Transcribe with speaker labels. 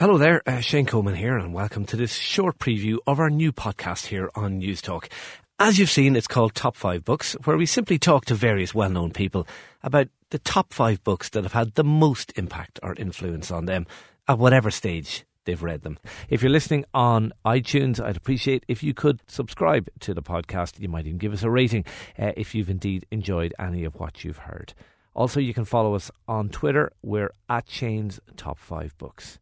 Speaker 1: Hello there, uh, Shane Coleman here, and welcome to this short preview of our new podcast here on Newstalk. As you've seen, it's called Top 5 Books, where we simply talk to various well known people about the top five books that have had the most impact or influence on them at whatever stage they've read them. If you're listening on iTunes, I'd appreciate if you could subscribe to the podcast. You might even give us a rating uh, if you've indeed enjoyed any of what you've heard. Also, you can follow us on Twitter. We're at Shane's Top 5 Books.